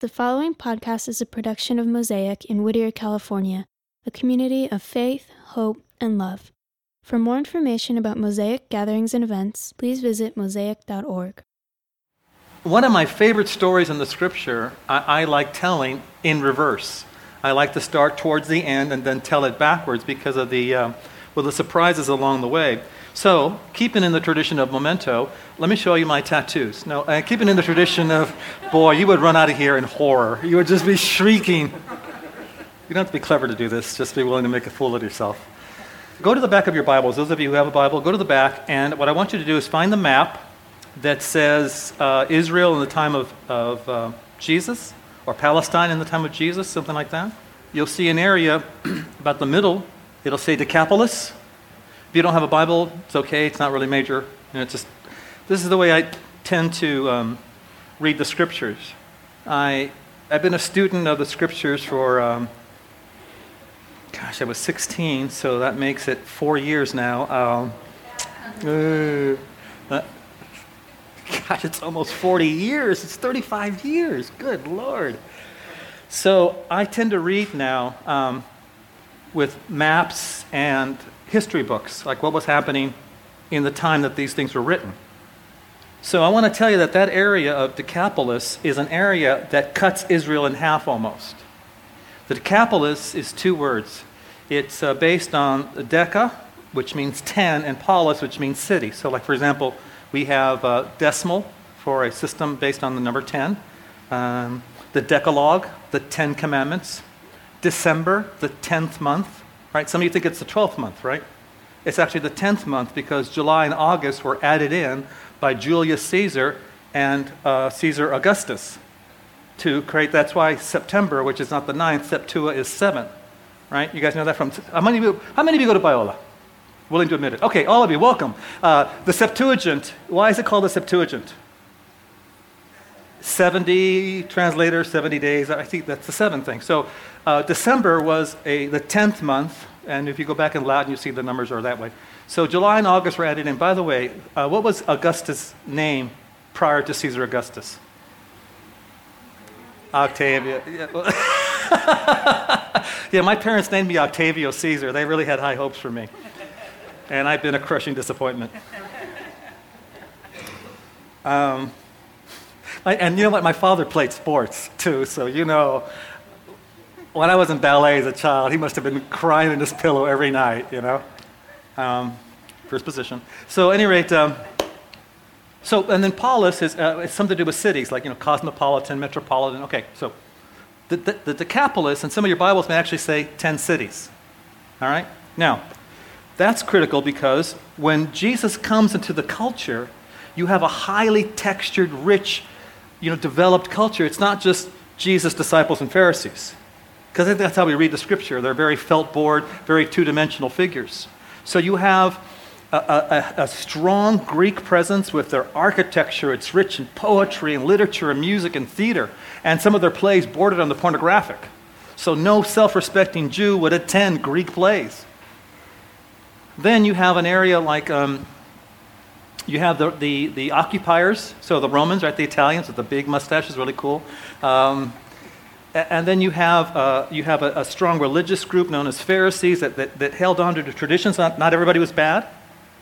The following podcast is a production of Mosaic in Whittier, California, a community of faith, hope, and love. For more information about Mosaic gatherings and events, please visit mosaic.org. One of my favorite stories in the scripture I, I like telling in reverse. I like to start towards the end and then tell it backwards because of the, uh, well, the surprises along the way. So, keeping in the tradition of memento, let me show you my tattoos. No, uh, keeping in the tradition of, boy, you would run out of here in horror. You would just be shrieking. You don't have to be clever to do this, just be willing to make a fool of yourself. Go to the back of your Bibles. Those of you who have a Bible, go to the back, and what I want you to do is find the map that says uh, Israel in the time of, of uh, Jesus, or Palestine in the time of Jesus, something like that. You'll see an area about the middle. It'll say Decapolis you don't have a Bible, it's okay. It's not really major. You know, it's just this is the way I tend to um, read the scriptures. I I've been a student of the scriptures for um, gosh, I was 16, so that makes it four years now. Um, uh, uh, gosh, it's almost 40 years. It's 35 years. Good Lord. So I tend to read now um, with maps and history books, like what was happening in the time that these things were written. So I want to tell you that that area of Decapolis is an area that cuts Israel in half almost. The Decapolis is two words. It's uh, based on deca, which means 10, and polis, which means city. So, like, for example, we have uh, decimal for a system based on the number 10, um, the Decalogue, the Ten Commandments, December, the 10th month, right? Some of you think it's the 12th month, right? It's actually the 10th month because July and August were added in by Julius Caesar and uh, Caesar Augustus to create, that's why September, which is not the 9th, Septua is 7, right? You guys know that from, how many of you, how many of you go to Biola? Willing to admit it. Okay, all of you, welcome. Uh, the Septuagint, why is it called the Septuagint? 70 translators, 70 days. I think that's the seventh thing. So uh, December was a, the 10th month, and if you go back in Latin, you see the numbers are that way. So July and August were added in. By the way, uh, what was Augustus' name prior to Caesar Augustus? Octavia. Yeah, yeah, my parents named me Octavio Caesar. They really had high hopes for me. And I've been a crushing disappointment. Um, and you know what? My father played sports too, so you know, when I was in ballet as a child, he must have been crying in his pillow every night, you know, um, first position. So, at any rate, um, so and then polis is uh, it's something to do with cities, like you know, cosmopolitan, metropolitan. Okay, so the, the, the Decapolis, and some of your Bibles may actually say ten cities. All right, now that's critical because when Jesus comes into the culture, you have a highly textured, rich you know, developed culture. It's not just Jesus' disciples and Pharisees. Because that's how we read the scripture. They're very felt board, very two dimensional figures. So you have a, a, a, strong Greek presence with their architecture. It's rich in poetry and literature and music and theater. And some of their plays bordered on the pornographic. So no self respecting Jew would attend Greek plays. Then you have an area like um, you have the, the, the, occupiers, so the Romans, right, the Italians with the big mustaches, really cool. Um, and then you have, uh, you have a, a, strong religious group known as Pharisees that, that, that held on to the traditions. Not, not everybody was bad.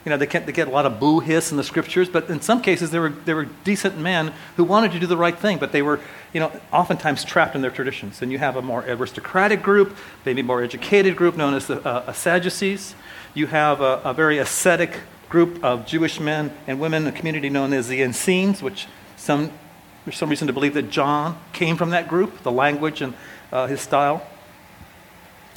You know, they, they get a lot of boo hiss in the scriptures, but in some cases, they were, they were decent men who wanted to do the right thing, but they were, you know, oftentimes trapped in their traditions. And you have a more aristocratic group, maybe more educated group known as the uh, Sadducees. You have a, a very ascetic group of Jewish men and women, a community known as the Essenes, which some, there's some reason to believe that John came from that group, the language and uh, his style.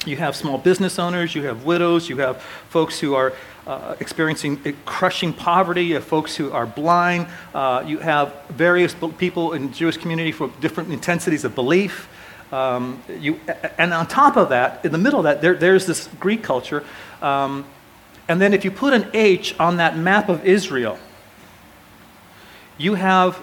You have small business owners, you have widows, you have folks who are uh, experiencing crushing poverty, you have folks who are blind, uh, you have various people in the Jewish community for different intensities of belief. Um, you, and on top of that, in the middle of that, there, there's this Greek culture. Um, and then if you put an H on that map of Israel, you have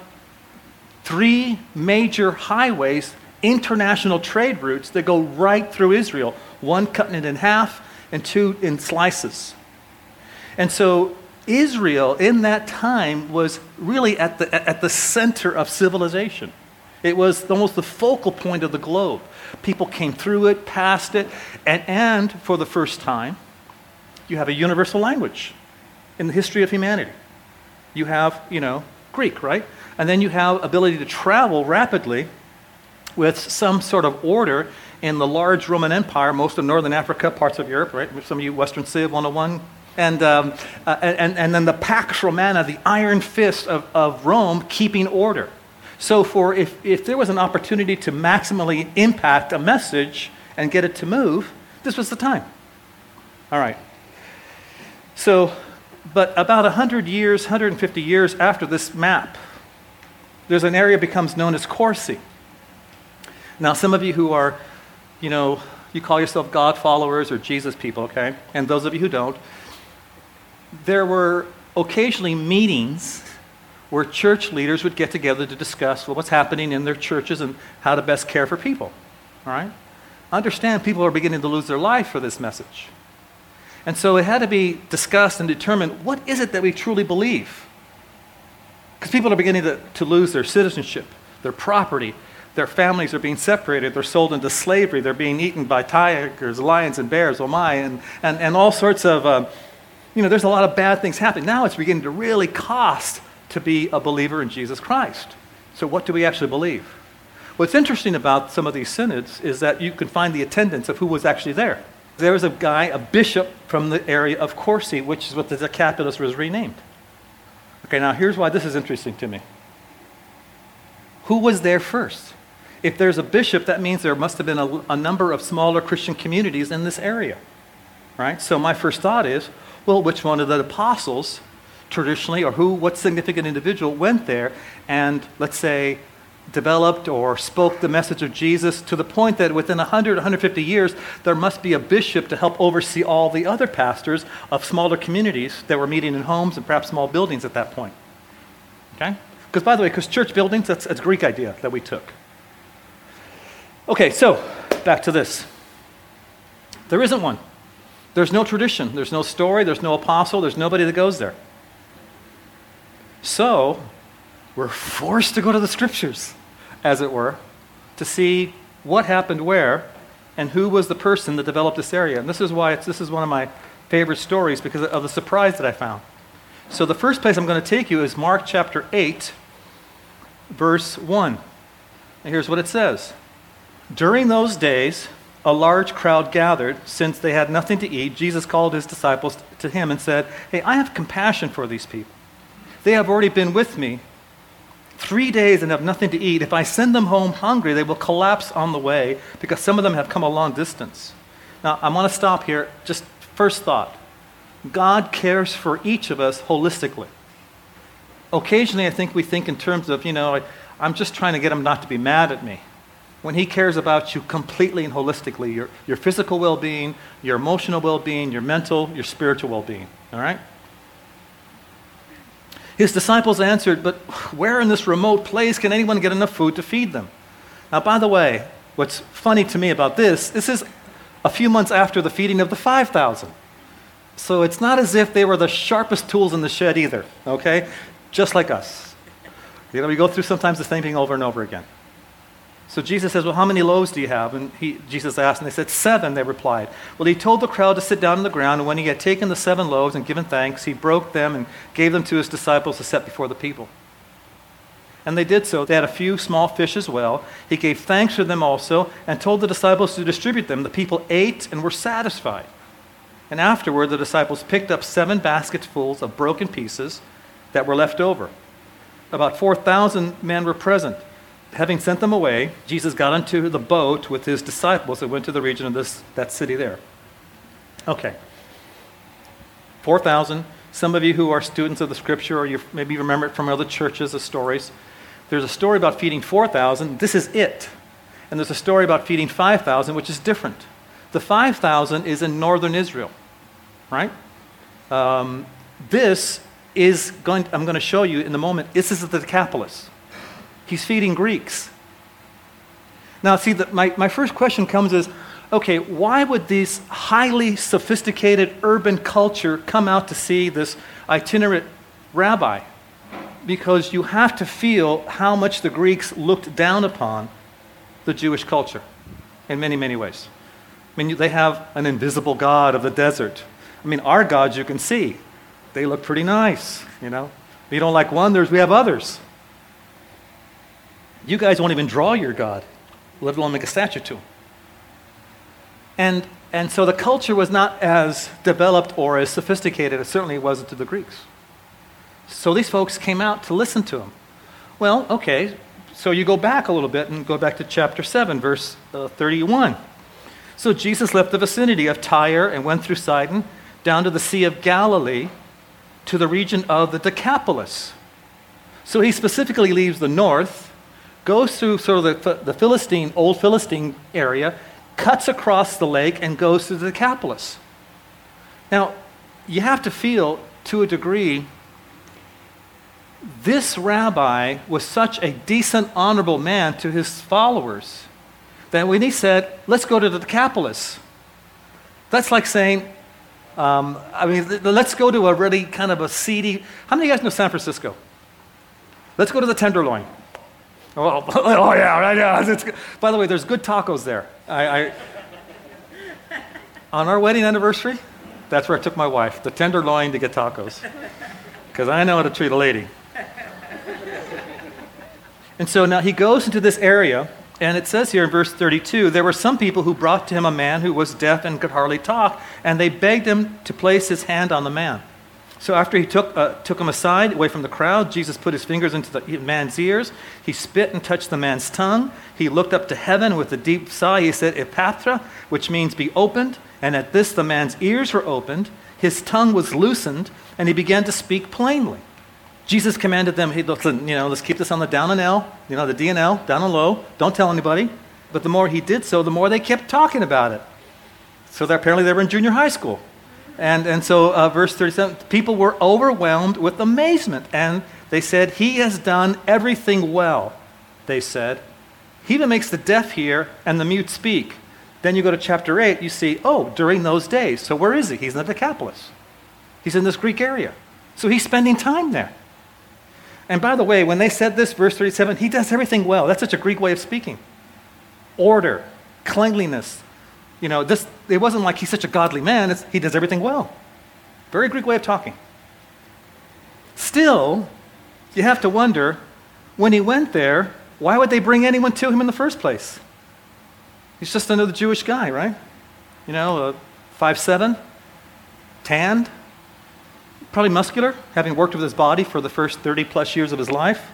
three major highways, international trade routes that go right through Israel, one cutting it in half and two in slices. And so Israel in that time was really at the, at the center of civilization. It was almost the focal point of the globe. People came through it, passed it, and, and for the first time, you have a universal language in the history of humanity. You have, you know, Greek, right? And then you have ability to travel rapidly with some sort of order in the large Roman Empire, most of northern Africa, parts of Europe, right? Some of you Western Civ 101. And, um, uh, and, and then the Pax Romana, the iron fist of, of Rome, keeping order. So, for if, if there was an opportunity to maximally impact a message and get it to move, this was the time. All right. So, but about 100 years, 150 years after this map, there's an area becomes known as Corsi. Now, some of you who are, you know, you call yourself God followers or Jesus people, okay? And those of you who don't, there were occasionally meetings where church leaders would get together to discuss well, what's happening in their churches and how to best care for people. All right? Understand people are beginning to lose their life for this message. And so it had to be discussed and determined what is it that we truly believe? Because people are beginning to, to lose their citizenship, their property, their families are being separated, they're sold into slavery, they're being eaten by tigers, lions, and bears, oh my, and, and, and all sorts of, uh, you know, there's a lot of bad things happening. Now it's beginning to really cost to be a believer in Jesus Christ. So, what do we actually believe? What's interesting about some of these synods is that you can find the attendance of who was actually there. There was a guy, a bishop from the area of Corsi, which is what the Decapolis was renamed. Okay, now here's why this is interesting to me. Who was there first? If there's a bishop, that means there must have been a, a number of smaller Christian communities in this area. Right? So my first thought is, well, which one of the apostles traditionally, or who, what significant individual went there and, let's say, developed or spoke the message of Jesus to the point that within 100, 150 years, there must be a bishop to help oversee all the other pastors of smaller communities that were meeting in homes and perhaps small buildings at that point. Okay? Because, by the way, because church buildings, that's, that's a Greek idea that we took. Okay, so back to this. There isn't one. There's no tradition, there's no story, there's no apostle, there's nobody that goes there. So, we're forced to go to the scriptures, as it were, to see what happened where and who was the person that developed this area. And this is why this is one of my favorite stories because of the surprise that I found. So, the first place I'm going to take you is Mark chapter 8, verse 1. And here's what it says During those days, a large crowd gathered. Since they had nothing to eat, Jesus called his disciples to him and said, Hey, I have compassion for these people. They have already been with me three days and have nothing to eat. If I send them home hungry, they will collapse on the way because some of them have come a long distance. Now, I want to stop here. Just first thought God cares for each of us holistically. Occasionally, I think we think in terms of, you know, I'm just trying to get them not to be mad at me. When He cares about you completely and holistically your, your physical well being, your emotional well being, your mental, your spiritual well being. All right? His disciples answered, But where in this remote place can anyone get enough food to feed them? Now, by the way, what's funny to me about this, this is a few months after the feeding of the 5,000. So it's not as if they were the sharpest tools in the shed either, okay? Just like us. You know, we go through sometimes the same thing over and over again. So Jesus says, Well, how many loaves do you have? And he, Jesus asked, and they said, Seven, they replied. Well, he told the crowd to sit down on the ground, and when he had taken the seven loaves and given thanks, he broke them and gave them to his disciples to set before the people. And they did so. They had a few small fish as well. He gave thanks for them also and told the disciples to distribute them. The people ate and were satisfied. And afterward, the disciples picked up seven baskets full of broken pieces that were left over. About 4,000 men were present having sent them away, Jesus got into the boat with his disciples and went to the region of this, that city there. Okay. 4,000. Some of you who are students of the scripture, or you maybe remember it from other churches, the stories. There's a story about feeding 4,000. This is it. And there's a story about feeding 5,000, which is different. The 5,000 is in northern Israel, right? Um, this is going, I'm going to show you in a moment, this is the Decapolis. He's feeding Greeks. Now, see, the, my, my first question comes is okay, why would this highly sophisticated urban culture come out to see this itinerant rabbi? because you have to feel how much the Greeks looked down upon the Jewish culture in many, many ways. I mean, they have an invisible God of the desert. I mean, our gods you can see. They look pretty nice, you know. You don't like one, there's, we have others. You guys won't even draw your God, let alone make a statue to him. And, and so the culture was not as developed or as sophisticated as certainly it was to the Greeks. So these folks came out to listen to him. Well, okay, so you go back a little bit and go back to chapter 7, verse uh, 31. So Jesus left the vicinity of Tyre and went through Sidon down to the Sea of Galilee to the region of the Decapolis. So he specifically leaves the north, goes through sort of the, the Philistine, old Philistine area, cuts across the lake, and goes to the Decapolis. Now, you have to feel to a degree this rabbi was such a decent, honorable man to his followers that when he said, Let's go to the Decapolis, that's like saying, um, I mean, let's go to a really kind of a seedy. How many of you guys know San Francisco? Let's go to the Tenderloin. Oh, oh yeah, right, yeah. By the way, there's good tacos there. I, I, on our wedding anniversary, that's where I took my wife, the Tenderloin to get tacos, because I know how to treat a lady. And so now he goes into this area, and it says here in verse 32 there were some people who brought to him a man who was deaf and could hardly talk, and they begged him to place his hand on the man. So after he took, uh, took him aside, away from the crowd, Jesus put his fingers into the man's ears. He spit and touched the man's tongue. He looked up to heaven with a deep sigh. He said, Ephphatha, which means be opened. And at this, the man's ears were opened, his tongue was loosened, and he began to speak plainly. Jesus commanded them, hey, listen, you know, let's keep this on the down and L, you know, the D and L, down and low. Don't tell anybody. But the more he did so, the more they kept talking about it. So apparently they were in junior high school. And, and so, uh, verse 37 people were overwhelmed with amazement. And they said, He has done everything well, they said. He even makes the deaf hear and the mute speak. Then you go to chapter 8, you see, oh, during those days. So where is he? He's in the Decapolis. He's in this Greek area. So he's spending time there. And by the way, when they said this, verse 37, he does everything well. That's such a Greek way of speaking. Order, cleanliness. You know, this, it wasn't like he's such a godly man, it's, he does everything well. Very Greek way of talking. Still, you have to wonder when he went there, why would they bring anyone to him in the first place? He's just another Jewish guy, right? You know, uh, five seven, tanned, probably muscular, having worked with his body for the first 30 plus years of his life.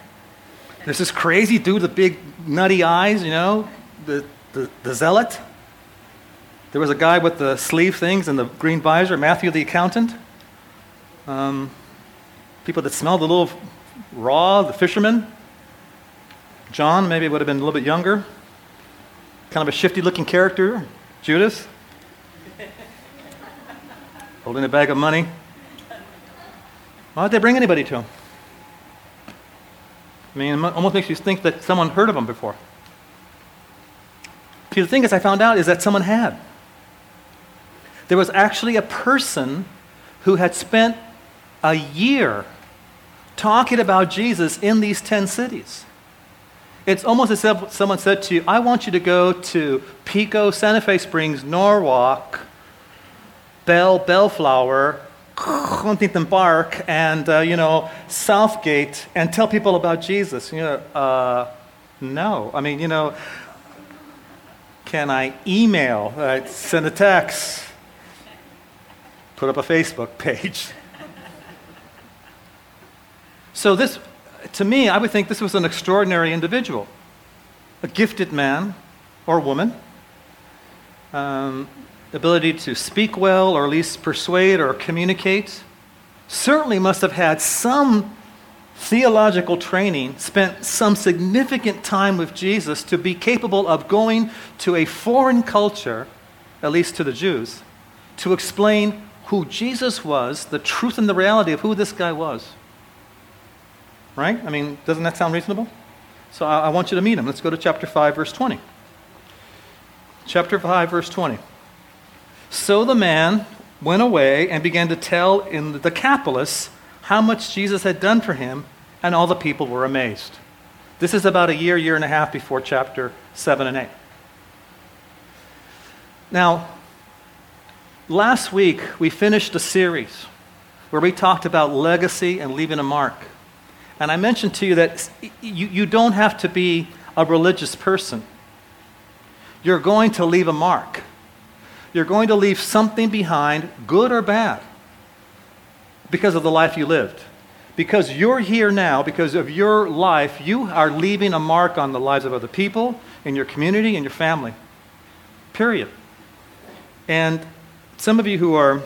There's this crazy dude with big nutty eyes, you know, the, the, the zealot. There was a guy with the sleeve things and the green visor, Matthew the accountant. Um, people that smelled a little raw, the fisherman. John maybe would have been a little bit younger. Kind of a shifty looking character. Judas. Holding a bag of money. Why would they bring anybody to him? I mean, it almost makes you think that someone heard of him before. See, the thing is, I found out is that someone had. There was actually a person who had spent a year talking about Jesus in these 10 cities. It's almost as if someone said to you, I want you to go to Pico, Santa Fe Springs, Norwalk, Bell, Bellflower, Huntington Park and, uh, you know, Southgate and tell people about Jesus. You know, uh, no. I mean, you know, can I email, uh, send a text, put up a Facebook page? so, this, to me, I would think this was an extraordinary individual, a gifted man or woman. Um, ability to speak well or at least persuade or communicate, certainly must have had some theological training, spent some significant time with Jesus to be capable of going to a foreign culture, at least to the Jews, to explain who Jesus was, the truth and the reality of who this guy was. Right? I mean, doesn't that sound reasonable? So I, I want you to meet him. Let's go to chapter 5, verse 20. Chapter 5, verse 20. So the man went away and began to tell in the Decapolis how much Jesus had done for him, And all the people were amazed. This is about a year, year and a half before chapter 7 and 8. Now, last week we finished a series where we talked about legacy and leaving a mark. And I mentioned to you that you, you don't have to be a religious person. You're going to leave a mark. You're going to leave something behind, good or bad, because of the life you lived. Because you're here now, because of your life, you are leaving a mark on the lives of other people, in your community, in your family. Period. And some of you who are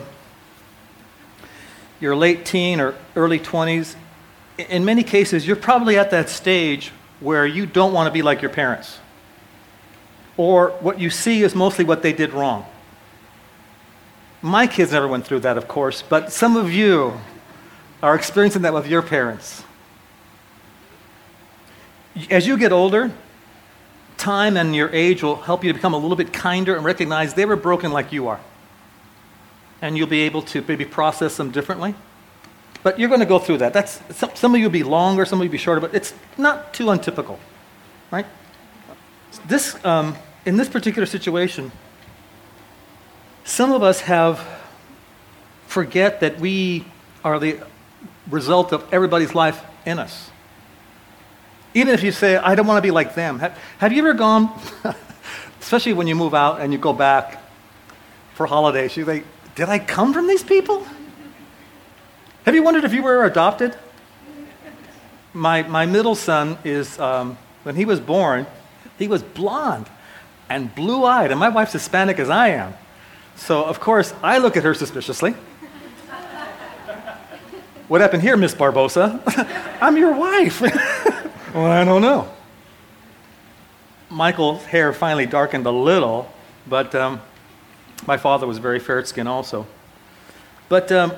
your late teen or early 20s, in many cases, you're probably at that stage where you don't want to be like your parents. Or what you see is mostly what they did wrong. My kids never went through that, of course, but some of you are experiencing that with your parents. As you get older, time and your age will help you to become a little bit kinder and recognize they were broken like you are. And you'll be able to maybe process them differently. But you're going to go through that. That's, some, some of you will be longer, some of you will be shorter, but it's not too untypical, right? This, um, in this particular situation, some of us have forget that we are the result of everybody's life in us. Even if you say, I don't want to be like them. Have, have you ever gone, especially when you move out and you go back for holidays, you think, did I come from these people? Have you wondered if you were adopted? My, my middle son is, um, when he was born, he was blonde and blue eyed, and my wife's Hispanic as I am. So, of course, I look at her suspiciously. what happened here, Miss Barbosa? I'm your wife. well, I don't know. Michael's hair finally darkened a little, but um, my father was very fair skinned also. But um,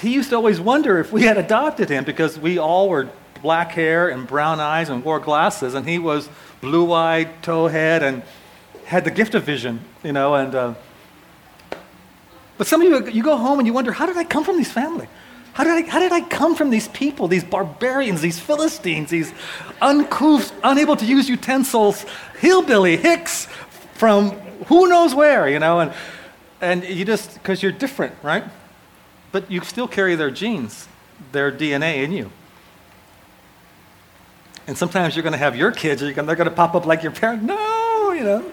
he used to always wonder if we had adopted him because we all were black hair and brown eyes and wore glasses, and he was blue eyed, towhead, and had the gift of vision, you know. And uh, but some of you, you go home and you wonder, how did I come from this family? How did, I, how did I come from these people, these barbarians, these Philistines, these uncouth, unable to use utensils, hillbilly, hicks from who knows where, you know? And, and you just, because you're different, right? but you still carry their genes, their DNA in you. And sometimes you're going to have your kids, or they're going to pop up like your parent. No, you know.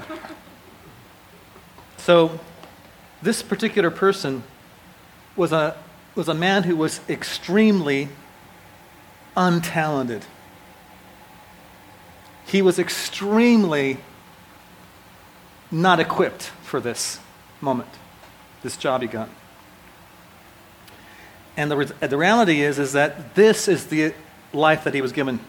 So, this particular person was a, was a man who was extremely untalented. He was extremely not equipped for this moment, this job he got. And the, the reality is, is that this is the life that he was given,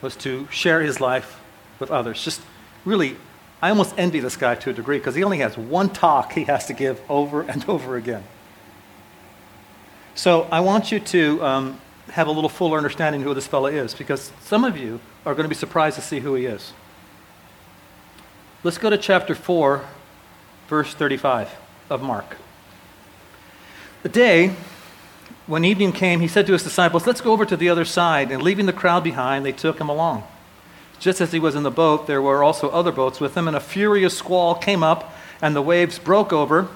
was to share his life with others. Just really, I almost envy this guy to a degree because he only has one talk he has to give over and over again. So I want you to um, have a little fuller understanding who this fellow is because some of you are going to be surprised to see who he is. Let's go to chapter 4, verse 35 of Mark. The day when evening came, he said to his disciples, Let's go over to the other side. And leaving the crowd behind, they took him along. Just as he was in the boat, there were also other boats with him, and a furious squall came up, and the waves broke over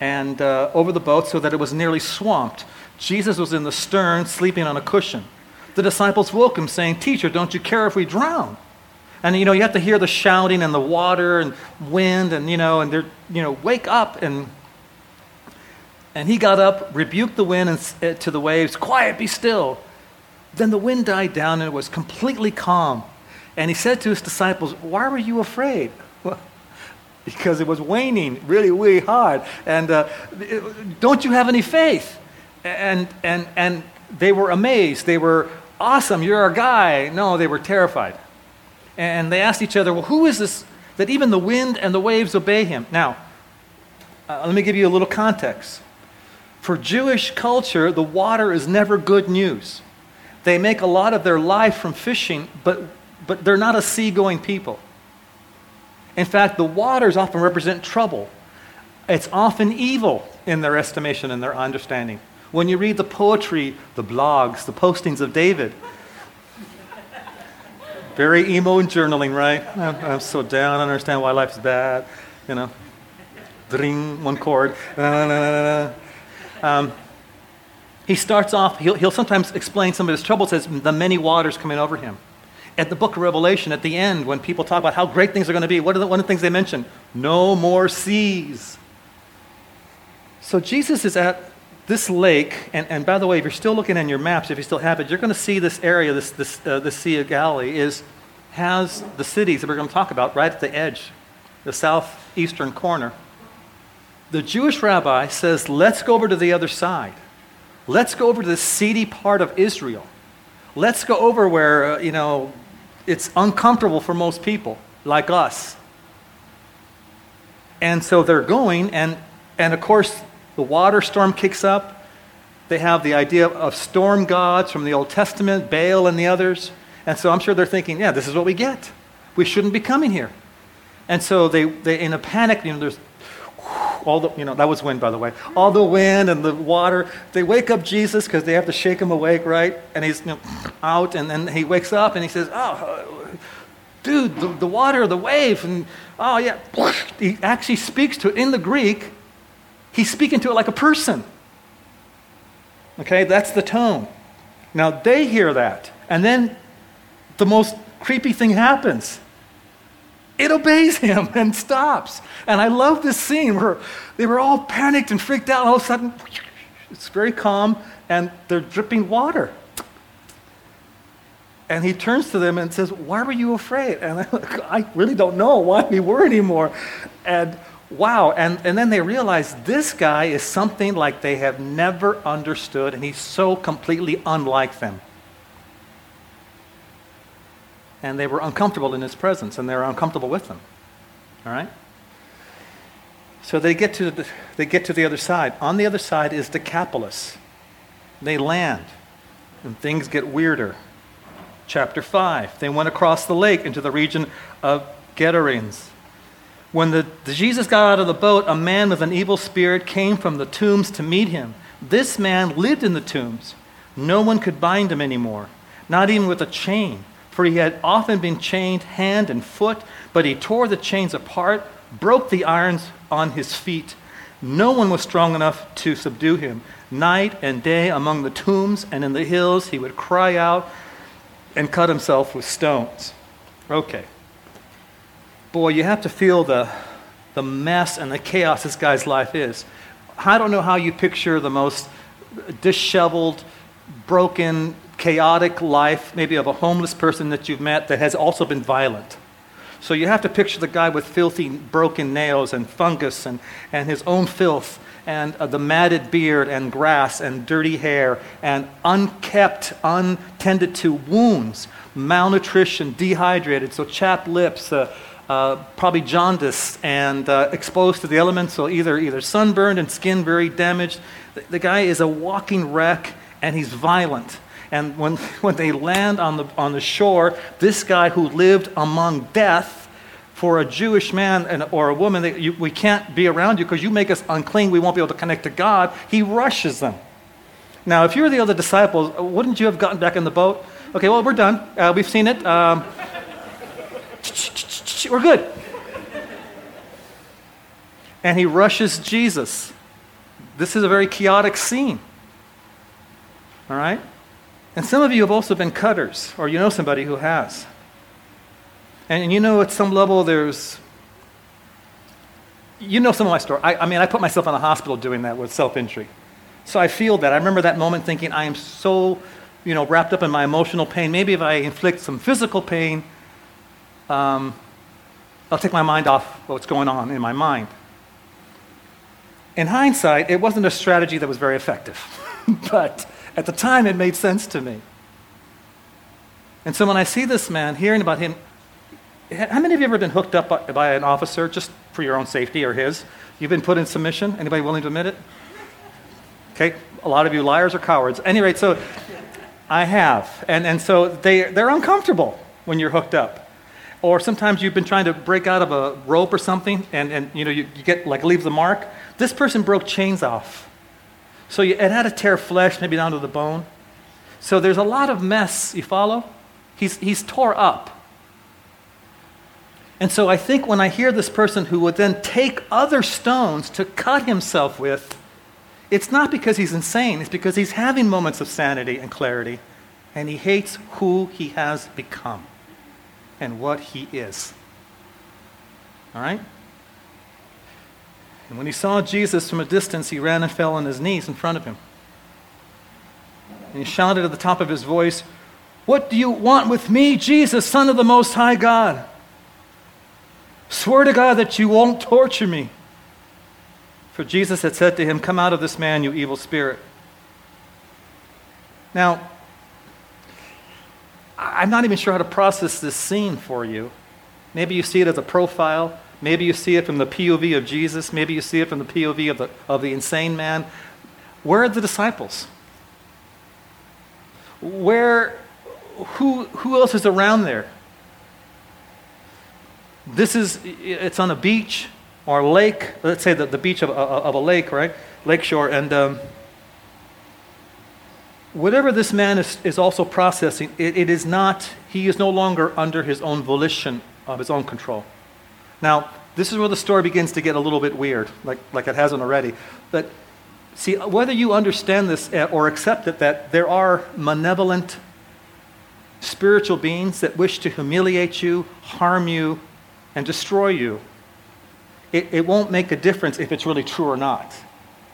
and uh, over the boat so that it was nearly swamped. Jesus was in the stern, sleeping on a cushion. The disciples woke him, saying, Teacher, don't you care if we drown? And you know, you have to hear the shouting and the water and wind, and you know, and they're, you know, wake up and and he got up, rebuked the wind and said to the waves, Quiet, be still. Then the wind died down and it was completely calm. And he said to his disciples, Why were you afraid? Well, because it was waning really, really hard. And uh, don't you have any faith? And, and, and they were amazed. They were, Awesome, you're our guy. No, they were terrified. And they asked each other, Well, who is this that even the wind and the waves obey him? Now, uh, let me give you a little context. For Jewish culture, the water is never good news. They make a lot of their life from fishing, but, but they're not a seagoing people. In fact, the waters often represent trouble. It's often evil in their estimation and their understanding. when you read the poetry, the blogs, the postings of David. Very emo and journaling, right? I'm, I'm so down. I don't understand why life's bad. You know, ring one chord. Um, he starts off, he'll, he'll sometimes explain some of his troubles as the many waters coming over him. At the book of Revelation, at the end, when people talk about how great things are going to be, what are the, one of the things they mention? No more seas. So Jesus is at this lake, and, and by the way, if you're still looking in your maps, if you still have it, you're going to see this area, this, this, uh, the Sea of Galilee, is, has the cities that we're going to talk about right at the edge, the southeastern corner. The Jewish rabbi says, let's go over to the other side. Let's go over to the seedy part of Israel. Let's go over where, uh, you know, it's uncomfortable for most people, like us. And so they're going, and, and of course, the water storm kicks up. They have the idea of storm gods from the Old Testament, Baal and the others. And so I'm sure they're thinking, yeah, this is what we get. We shouldn't be coming here. And so they, they in a panic, you know, there's all the, you know, that was wind, by the way. All the wind and the water. They wake up Jesus because they have to shake him awake, right? And he's you know, out, and then he wakes up and he says, Oh, uh, dude, the, the water, the wave. And oh, yeah. He actually speaks to it in the Greek. He's speaking to it like a person. Okay, that's the tone. Now they hear that. And then the most creepy thing happens it obeys him and stops. And I love this scene where they were all panicked and freaked out. And all of a sudden, it's very calm and they're dripping water. And he turns to them and says, Why were you afraid? And I, I really don't know why we were anymore. And wow. And, and then they realize this guy is something like they have never understood, and he's so completely unlike them and they were uncomfortable in his presence, and they were uncomfortable with him. All right? So they get to the, they get to the other side. On the other side is Decapolis. They land, and things get weirder. Chapter 5. They went across the lake into the region of Gadarenes. When the, the Jesus got out of the boat, a man with an evil spirit came from the tombs to meet him. This man lived in the tombs. No one could bind him anymore, not even with a chain for he had often been chained hand and foot, but he tore the chains apart, broke the irons on his feet. No one was strong enough to subdue him. Night and day among the tombs and in the hills, he would cry out and cut himself with stones. Okay. Boy, you have to feel the, the mess and the chaos this guy's life is. I don't know how you picture the most disheveled, broken, chaotic life, maybe of a homeless person that you've met that has also been violent. So you have to picture the guy with filthy, broken nails and fungus and, and his own filth and uh, the matted beard and grass and dirty hair and unkept, untended to wounds, malnutrition, dehydrated, so chapped lips, uh, uh, probably jaundiced and uh, exposed to the elements, so either, either sunburned and skin very damaged. The, the guy is a walking wreck and he's violent. And when, when they land on the, on the shore, this guy who lived among death, for a Jewish man and, or a woman, that you, we can't be around you because you make us unclean. We won't be able to connect to God. He rushes them. Now, if you were the other disciples, wouldn't you have gotten back in the boat? Okay, well, we're done. Uh, we've seen it. Um, we're good. And he rushes Jesus. This is a very chaotic scene. All right? And some of you have also been cutters, or you know somebody who has. And, you know, at some level, there's. You know some of my story. I, I mean, I put myself in the hospital doing that with self injury. So I feel that. I remember that moment thinking, I am so, you know, wrapped up in my emotional pain. Maybe if I inflict some physical pain, um, I'll take my mind off what's going on in my mind. In hindsight, it wasn't a strategy that was very effective. but at the time, it made sense to me. And so when I see this man, hearing about him, how many of you ever been hooked up by, by an officer just for your own safety or his? You've been put in submission? Anybody willing to admit it? Okay, a lot of you liars or cowards. Any rate, so I have. And, and so they, they're uncomfortable when you're hooked up. Or sometimes you've been trying to break out of a rope or something and, and you know, you, you get like leave the mark. This person broke chains off So you, it had to tear flesh, maybe down to the bone. So there's a lot of mess, you follow? He's, he's tore up. And so I think when I hear this person who would then take other stones to cut himself with, it's not because he's insane, it's because he's having moments of sanity and clarity, and he hates who he has become and what he is. All right? And when he saw Jesus from a distance, he ran and fell on his knees in front of him. And he shouted at the top of his voice, What do you want with me, Jesus, Son of the Most High God? Swear to God that you won't torture me. For Jesus had said to him, Come out of this man, you evil spirit. Now, I'm not even sure how to process this scene for you. Maybe you see it as a profile. Maybe you see it from the POV of Jesus. Maybe you see it from the POV of the, of the insane man. Where are the disciples? Where, who, who else is around there? This is, it's on a beach or a lake. Let's say the, the beach of, of a lake, right? Lakeshore. And um, whatever this man is, is also processing, it, it is not, he is no longer under his own volition of his own control. Now, this is where the story begins to get a little bit weird, like, like it hasn't already. But see, whether you understand this eh, or accept it, that there are malevolent spiritual beings that wish to humiliate you, harm you, and destroy you, it, it won't make a difference if it's really true or not.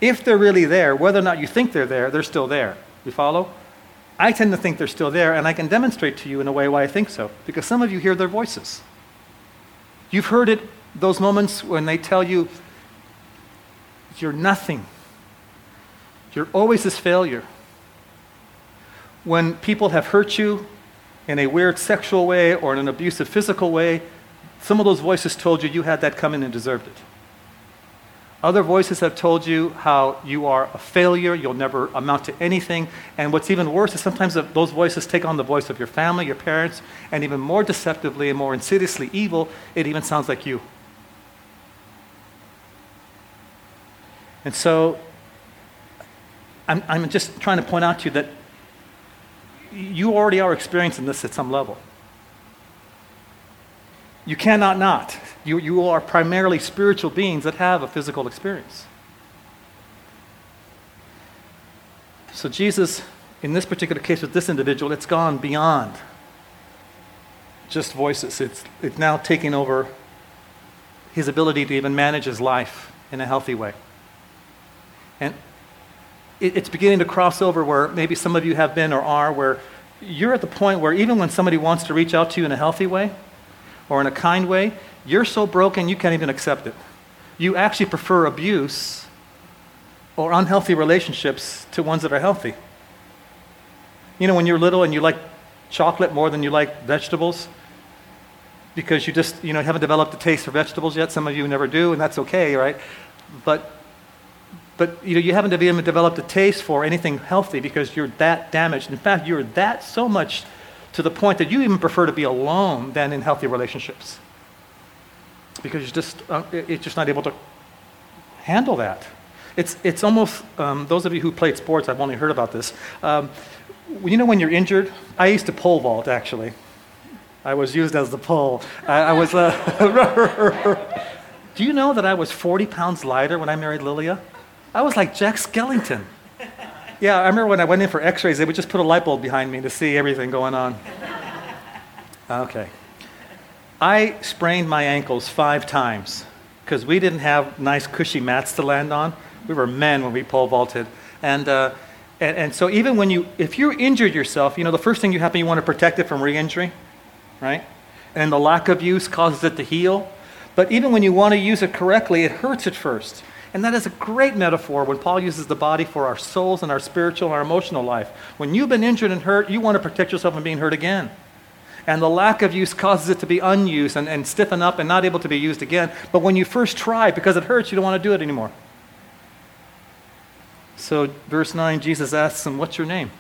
If they're really there, whether or not you think they're there, they're still there. You follow? I tend to think they're still there, and I can demonstrate to you in a way why I think so. Because some of you hear their voices. You've heard it those moments when they tell you, you're nothing. You're always this failure. When people have hurt you in a weird sexual way or in an abusive physical way, some of those voices told you you had that coming and deserved it. Other voices have told you how you are a failure, you'll never amount to anything. And what's even worse is sometimes those voices take on the voice of your family, your parents, and even more deceptively and more insidiously evil, it even sounds like you. And so I'm, I'm just trying to point out to you that you already are experiencing this at some level. You cannot not. You, you are primarily spiritual beings that have a physical experience. So, Jesus, in this particular case with this individual, it's gone beyond just voices. It's, it's now taking over his ability to even manage his life in a healthy way. And it, it's beginning to cross over where maybe some of you have been or are, where you're at the point where even when somebody wants to reach out to you in a healthy way or in a kind way, you're so broken you can't even accept it. You actually prefer abuse or unhealthy relationships to ones that are healthy. You know, when you're little and you like chocolate more than you like vegetables, because you just, you know, haven't developed a taste for vegetables yet. Some of you never do, and that's okay, right? But, but you know, you haven't even developed a taste for anything healthy because you're that damaged. In fact, you're that so much to the point that you even prefer to be alone than in healthy relationships because you're just, uh, it's just not able to handle that. It's, it's almost, um, those of you who played sports, I've only heard about this. Um, you know when you're injured? I used to pole vault, actually. I was used as the pole. I, I was, uh, do you know that I was 40 pounds lighter when I married Lilia? I was like Jack Skellington. Yeah, I remember when I went in for x rays, they would just put a light bulb behind me to see everything going on. Okay. I sprained my ankles five times because we didn't have nice, cushy mats to land on. We were men when we pole vaulted. And, uh, and, and, so, even when you, if you injured yourself, you know, the first thing you happen, you want to protect it from re injury, right? And the lack of use causes it to heal. But even when you want to use it correctly, it hurts at first. And that is a great metaphor when Paul uses the body for our souls and our spiritual and our emotional life. When you've been injured and hurt, you want to protect yourself from being hurt again and the lack of use causes it to be unused and, and stiffen up and not able to be used again. But when you first try, because it hurts, you don't want to do it anymore. So, verse 9, Jesus asks him, What's your name?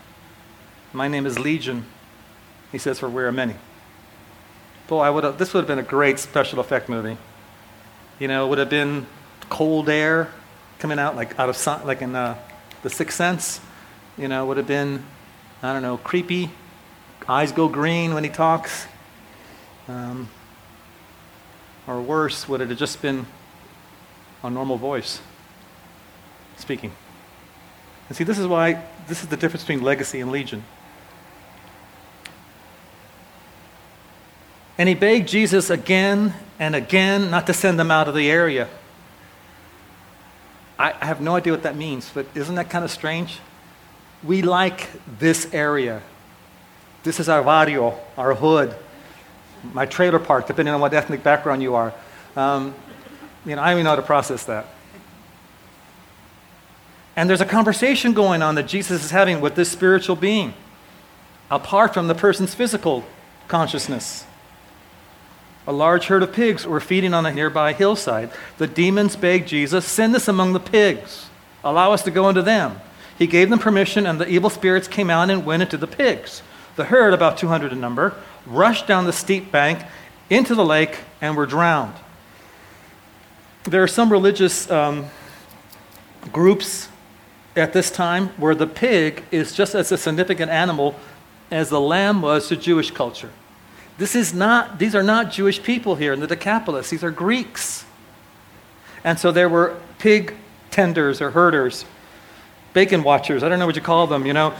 My name is Legion. He says, For we are many. Boy, I would have, this would have been a great special effect movie. You know, it would have been cold air coming out like out of sun, like in uh, The Sixth Sense, you know, would have been, I don't know, creepy. Eyes go green when he talks. Um, or worse, would it have just been a normal voice speaking? And see, this is why, this is the difference between legacy and legion. And he begged Jesus again and again not to send them out of the area. I, I have no idea what that means, but isn't that kind of strange? We like this area. This is our barrio, our hood, my trailer park, depending on what ethnic background you are. Um, you know, I don't even know how to process that. And there's a conversation going on that Jesus is having with this spiritual being, apart from the person's physical consciousness. A large herd of pigs were feeding on a nearby hillside. The demons begged Jesus, Send us among the pigs. Allow us to go into them. He gave them permission, and the evil spirits came out and went into the pigs. The herd, about 200 in number, rushed down the steep bank into the lake and were drowned. There are some religious um, groups at this time where the pig is just as a significant animal as the lamb was to Jewish culture. This is not, these are not Jewish people here in the Decapolis, these are Greeks. And so there were pig tenders or herders, bacon watchers, I don't know what you call them, you know.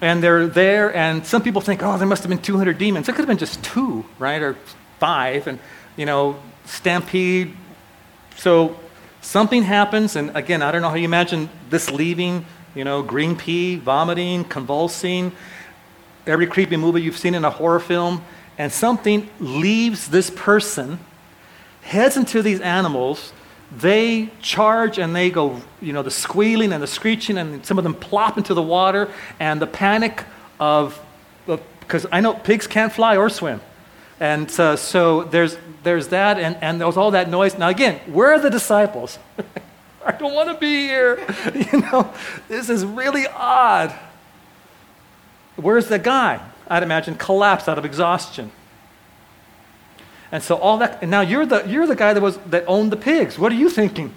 And they're there, and some people think, oh, there must have been 200 demons. It could have been just two, right, or five, and, you know, stampede. So something happens, and again, I don't know how you imagine this leaving, you know, green pea, vomiting, convulsing every creepy movie you've seen in a horror film, and something leaves this person, heads into these animals, they charge and they go, you know, the squealing and the screeching, and some of them plop into the water, and the panic of, because I know pigs can't fly or swim. And uh, so there's, there's that, and, and there's all that noise. Now, again, where are the disciples? I don't want to be here. You know, this is really odd. Where's the guy? I'd imagine collapsed out of exhaustion. And so all that, and now you're the, you're the guy that, was, that owned the pigs. What are you thinking?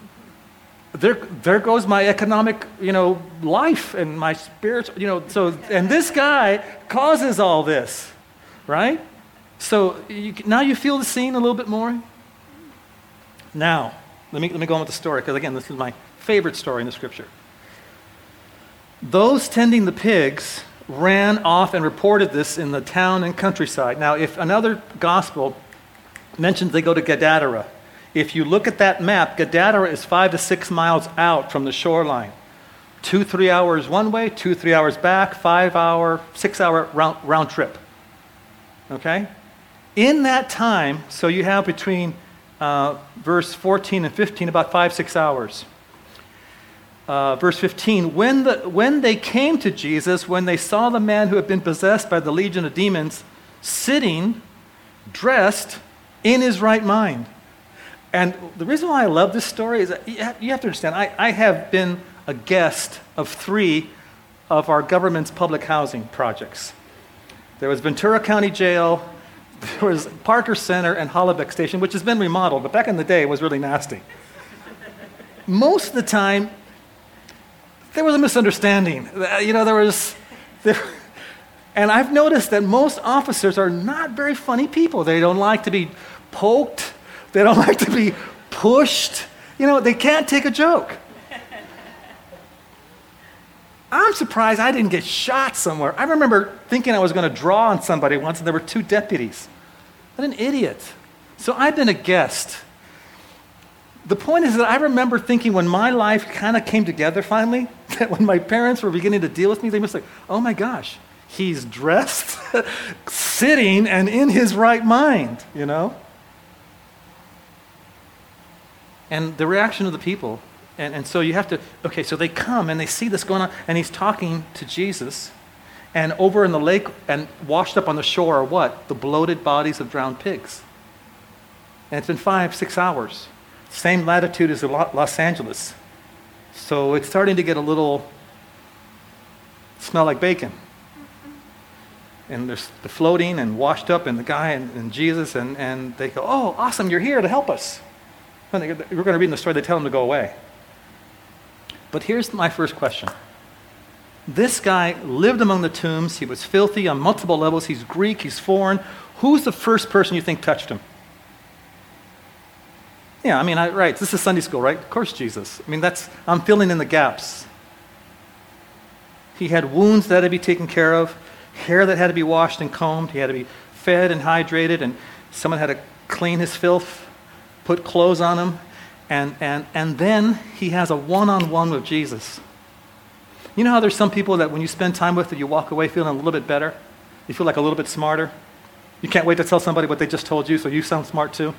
There, there goes my economic, you know, life and my spiritual, you know, so, and this guy causes all this, right? So you, now you feel the scene a little bit more? Now, let me, let me go on with the story, because again, this is my favorite story in the scripture. Those tending the pigs ran off and reported this in the town and countryside. Now, if another gospel mentions they go to Gadara, if you look at that map, Gadara is five to six miles out from the shoreline. Two, three hours one way, two, three hours back, five hour, six hour round, round trip. Okay? In that time, so you have between uh, verse 14 and 15 about five, six hours uh, verse 15 when, the, when they came to Jesus, when they saw the man who had been possessed by the legion of demons sitting, dressed in his right mind. And the reason why I love this story is that you have, to understand, I, I have been a guest of three of our government's public housing projects. There was Ventura County Jail, there was Parker Center, and Hollenbeck Station, which has been remodeled, but back in the day it was really nasty. Most of the time, there was a misunderstanding. Uh, you know, there was. There, and I've noticed that most officers are not very funny people. They don't like to be poked, they don't like to be pushed. You know, they can't take a joke. I'm surprised I didn't get shot somewhere. I remember thinking I was going to draw on somebody once, and there were two deputies. What an idiot. So I've been a guest the point is that I remember thinking when my life kind of came together finally, that when my parents were beginning to deal with me, they must like, oh my gosh, he's dressed, sitting, and in his right mind, you know? And the reaction of the people, and, and so you have to, okay, so they come and they see this going on, and he's talking to Jesus, and over in the lake and washed up on the shore are what? The bloated bodies of drowned pigs. And it's been five, six hours. Same latitude as Los Angeles. So it's starting to get a little smell like bacon. And there's the floating and washed up, and the guy and, and Jesus, and, and they go, Oh, awesome, you're here to help us. And they, we're going to read in the story, they tell him to go away. But here's my first question. This guy lived among the tombs. He was filthy on multiple levels. He's Greek, he's foreign. Who's the first person you think touched him? Yeah, I mean, I, right, this is Sunday school, right? Of course, Jesus. I mean, that's, I'm filling in the gaps. He had wounds that had to be taken care of, hair that had to be washed and combed. He had to be fed and hydrated, and someone had to clean his filth, put clothes on him, and, and, and then he has a one on one with Jesus. You know how there's some people that when you spend time with, them, you walk away feeling a little bit better? You feel like a little bit smarter? You can't wait to tell somebody what they just told you, so you sound smart too?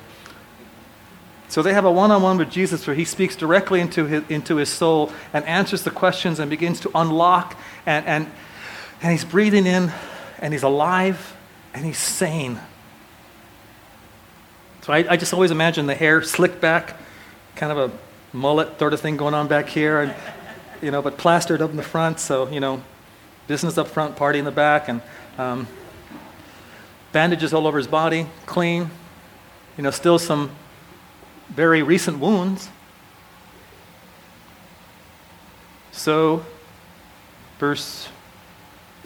So they have a one on one with Jesus where he speaks directly into his, into his soul and answers the questions and begins to unlock, and, and, and he's breathing in, and he's alive, and he's sane. So I, I just always imagine the hair slicked back, kind of a mullet sort of thing going on back here, and, you know, but plastered up in the front. So, you know, business up front, party in the back, and um, bandages all over his body, clean. You know, still some very recent wounds. So, verse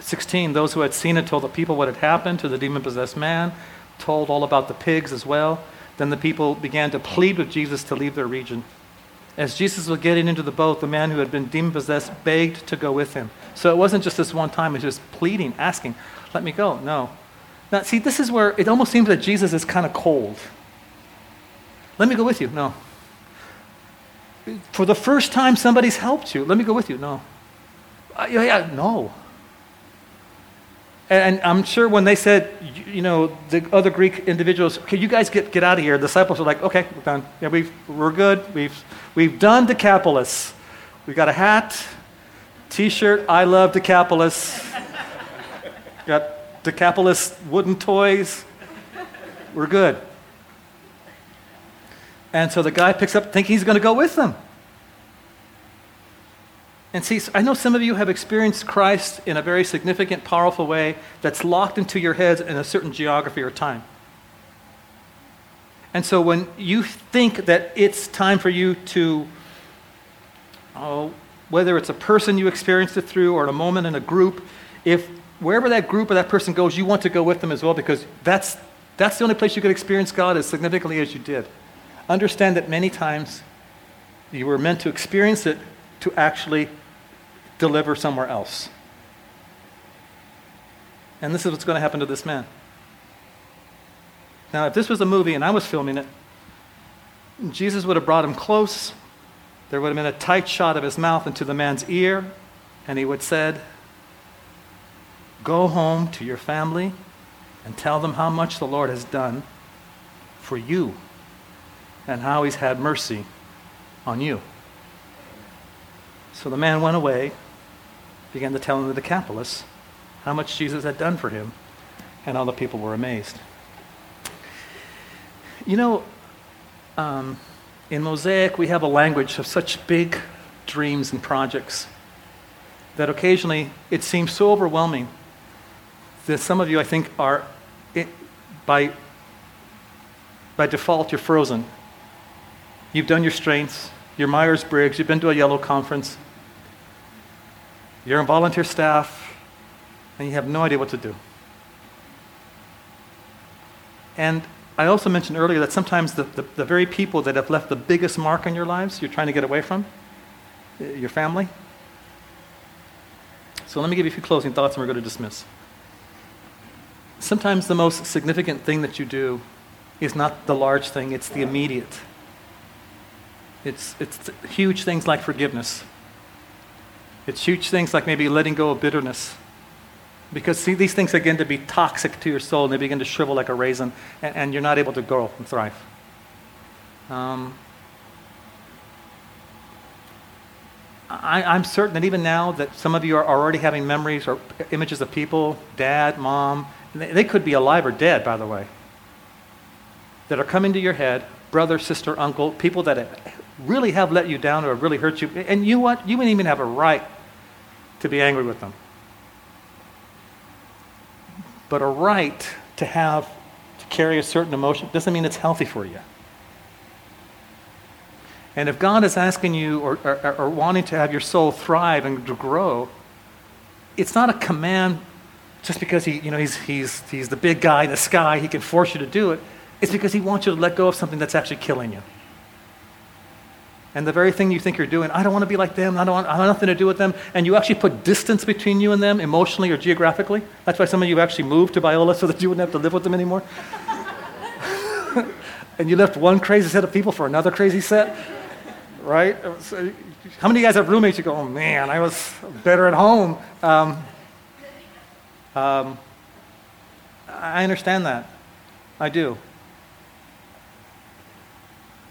16 those who had seen it told the people what had happened to the demon possessed man told all about the pigs as well. Then the people began to plead with Jesus to leave their region. As Jesus was getting into the boat, the man who had been demon possessed begged to go with him. So it wasn't just this one time, it was just pleading, asking, Let me go. No. Now, see, this is where it almost seems that Jesus is kind of cold. Let me go with you. No. For the first time, somebody's helped you. Let me go with you. No. Uh, yeah, yeah, no. And I'm sure when they said, you know, the other Greek individuals, okay, you guys get, get out of here, the disciples are like, okay, we're done. Yeah, we've, we're good. We've, we've done Decapolis. We've got a hat, t shirt, I love Decapolis. got Decapolis wooden toys. We're good. And so the guy picks up thinking he's going to go with them. And see, I know some of you have experienced Christ in a very significant, powerful way that's locked into your heads in a certain geography or time. And so when you think that it's time for you to, oh, whether it's a person you experienced it through or a moment in a group, if wherever that group or that person goes, you want to go with them as well because that's, that's the only place you could experience God as significantly as you did. Understand that many times you were meant to experience it to actually deliver somewhere else. And this is what's going to happen to this man. Now, if this was a movie and I was filming it, Jesus would have brought him close. There would have been a tight shot of his mouth into the man's ear, and he would have said, Go home to your family and tell them how much the Lord has done for you and how he's had mercy on you. So the man went away, began to tell him the Decapolis how much Jesus had done for him, and all the people were amazed. You know, um, in Mosaic, we have a language of such big dreams and projects that occasionally it seems so overwhelming that some of you, I think, are it, by, by default, you're frozen You've done your strengths, your Myers Briggs, you've been to a yellow conference, you're on volunteer staff, and you have no idea what to do. And I also mentioned earlier that sometimes the, the, the, very people that have left the biggest mark on your lives, you're trying to get away from, uh, your family. So let me give you a few closing thoughts and we're going to dismiss. Sometimes the most significant thing that you do is not the large thing, it's the immediate. It's, it's huge things like forgiveness. It's huge things like maybe letting go of bitterness. Because see, these things begin to be toxic to your soul and they begin to shrivel like a raisin, and, and you're not able to grow and thrive. Um, I, I'm certain that even now that some of you are already having memories or images of people, dad, mom, they, they could be alive or dead, by the way, that are coming to your head, brother, sister, uncle, people that really have let you down or really hurt you, and you what? You wouldn't even have a right to be angry with them. But a right to have to carry a certain emotion doesn't mean it's healthy for you. And if God is asking you or, or, or wanting to have your soul thrive and to grow, it's not a command just because he, you know, he's, he's, he's the big guy in the sky, he can force you to do it. It's because he wants you to let go of something that's actually killing you. And the very thing you think you're doing, I don't want to be like them, I don't want, I have nothing to do with them, and you actually put distance between you and them emotionally or geographically. That's why some of you actually moved to Biola so that you wouldn't have to live with them anymore. and you left one crazy set of people for another crazy set, right? So, how many of you guys have roommates? You go, oh man, I was better at home. Um, um, I understand that. I do.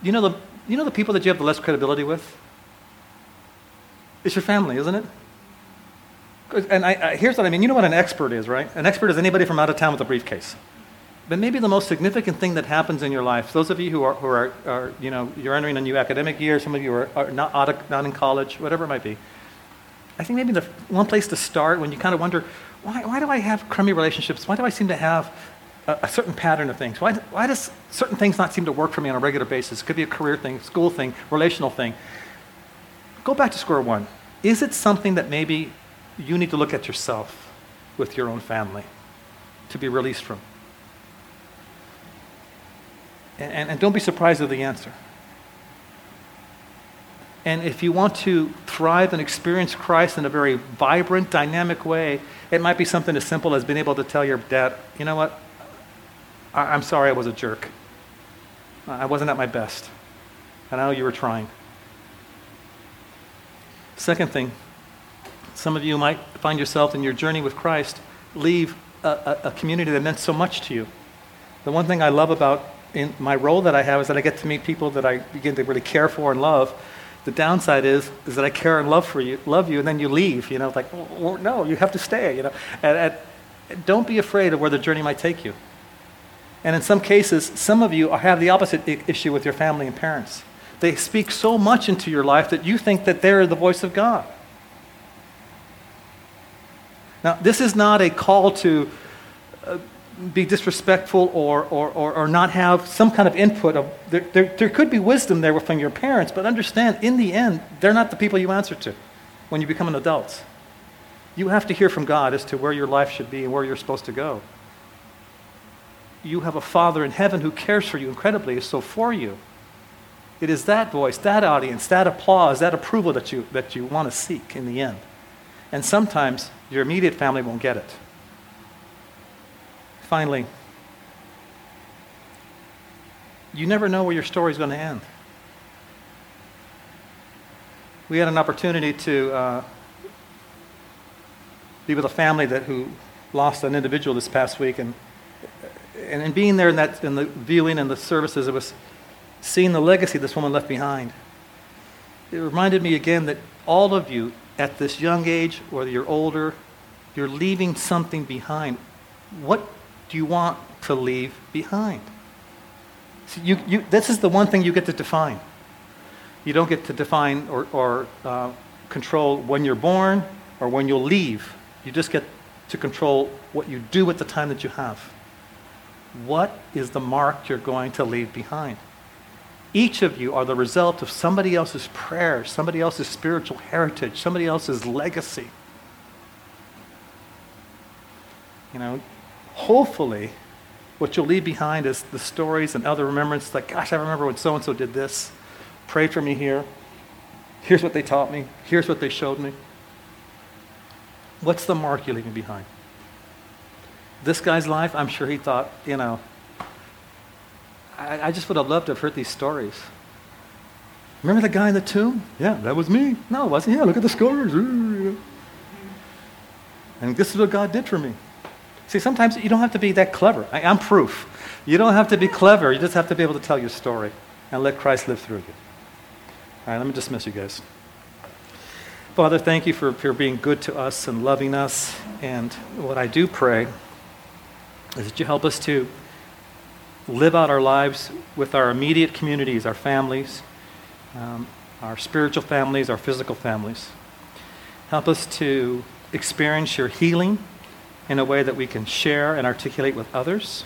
You know the you know the people that you have the less credibility with? It's your family, isn't it? And I, I, here's what I mean. You know what an expert is, right? An expert is anybody from out of town with a briefcase. But maybe the most significant thing that happens in your life, those of you who are, who are, are you know, you're entering a new academic year, some of you are, are not, out of, not in college, whatever it might be. I think maybe the one place to start when you kind of wonder, why, why do I have crummy relationships? Why do I seem to have a, certain pattern of things? Why, why does certain things not seem to work for me on a regular basis? It could be a career thing, school thing, relational thing. Go back to square one. Is it something that maybe you need to look at yourself with your own family to be released from? And, and, and don't be surprised at the answer. And if you want to thrive and experience Christ in a very vibrant, dynamic way, it might be something as simple as being able to tell your dad, you know what? I- am sorry I was a jerk. I wasn't at my best. And I know you were trying. Second thing, some of you might find yourself in your journey with Christ leave a, a, a community that meant so much to you. The one thing I love about in my role that I have is that I get to meet people that I begin to really care for and love. The downside is, is that I care and love for you, love you, and then you leave. You know, like, well, no, you have to stay. You know, and, and don't be afraid of where the journey might take you. And in some cases, some of you have the opposite issue with your family and parents. They speak so much into your life that you think that they're the voice of God. Now, this is not a call to uh, be disrespectful or, or, or, or, not have some kind of input. Of, there, there, there could be wisdom there from your parents, but understand, in the end, they're not the people you answer to when you become an adult. You have to hear from God as to where your life should be and where you're supposed to go. You have a Father in heaven who cares for you incredibly, so for you. It is that voice, that audience, that applause, that approval that you, that you want to seek in the end. And sometimes your immediate family won't get it. Finally, you never know where your story is going to end. We had an opportunity to uh, be with a family that who lost an individual this past week, and and in being there in that in the viewing and the services, it was seeing the legacy this woman left behind. It reminded me again that all of you at this young age, whether you're older, you're leaving something behind. What do you want to leave behind? So you, you, this is the one thing you get to define. You don't get to define or, or uh, control when you're born or when you'll leave. You just get to control what you do at the time that you have. What is the mark you're going to leave behind? Each of you are the result of somebody else's prayer, somebody else's spiritual heritage, somebody else's legacy. You know, hopefully, what you'll leave behind is the stories and other remembrances like, gosh, I remember when so and so did this. Pray for me here. Here's what they taught me. Here's what they showed me. What's the mark you're leaving behind? This guy's life, I'm sure he thought, you know, I, I just would have loved to have heard these stories. Remember the guy in the tomb? Yeah, that was me. No, it wasn't. Yeah, look at the scars. And this is what God did for me. See, sometimes you don't have to be that clever. I, am proof. You don't have to be clever. You just have to be able to tell your story and let Christ live through you. All right, let me dismiss you guys. Father, thank you for, for being good to us and loving us. And what I do pray is that you help us to live out our lives with our immediate communities, our families, um, our spiritual families, our physical families. Help us to experience your healing in a way that we can share and articulate with others.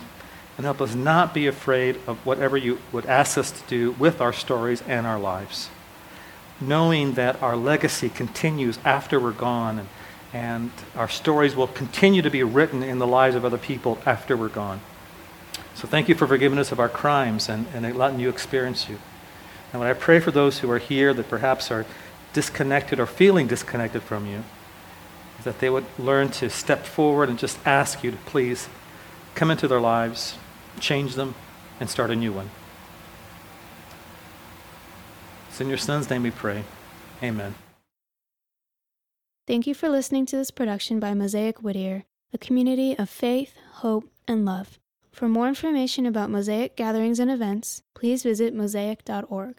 and help us not be afraid of whatever you would ask us to do with our stories and our lives. Knowing that our legacy continues after we're gone and our stories will continue to be written in the lives of other people after we're gone. So thank you for forgiving us of our crimes and, and letting you experience you. And when I pray for those who are here that perhaps are disconnected or feeling disconnected from you, that they would learn to step forward and just ask you to please come into their lives, change them, and start a new one. It's in your Son's name we pray. Amen. Thank you for listening to this production by Mosaic Whittier, a community of faith, hope, and love. For more information about Mosaic gatherings and events, please visit mosaic.org.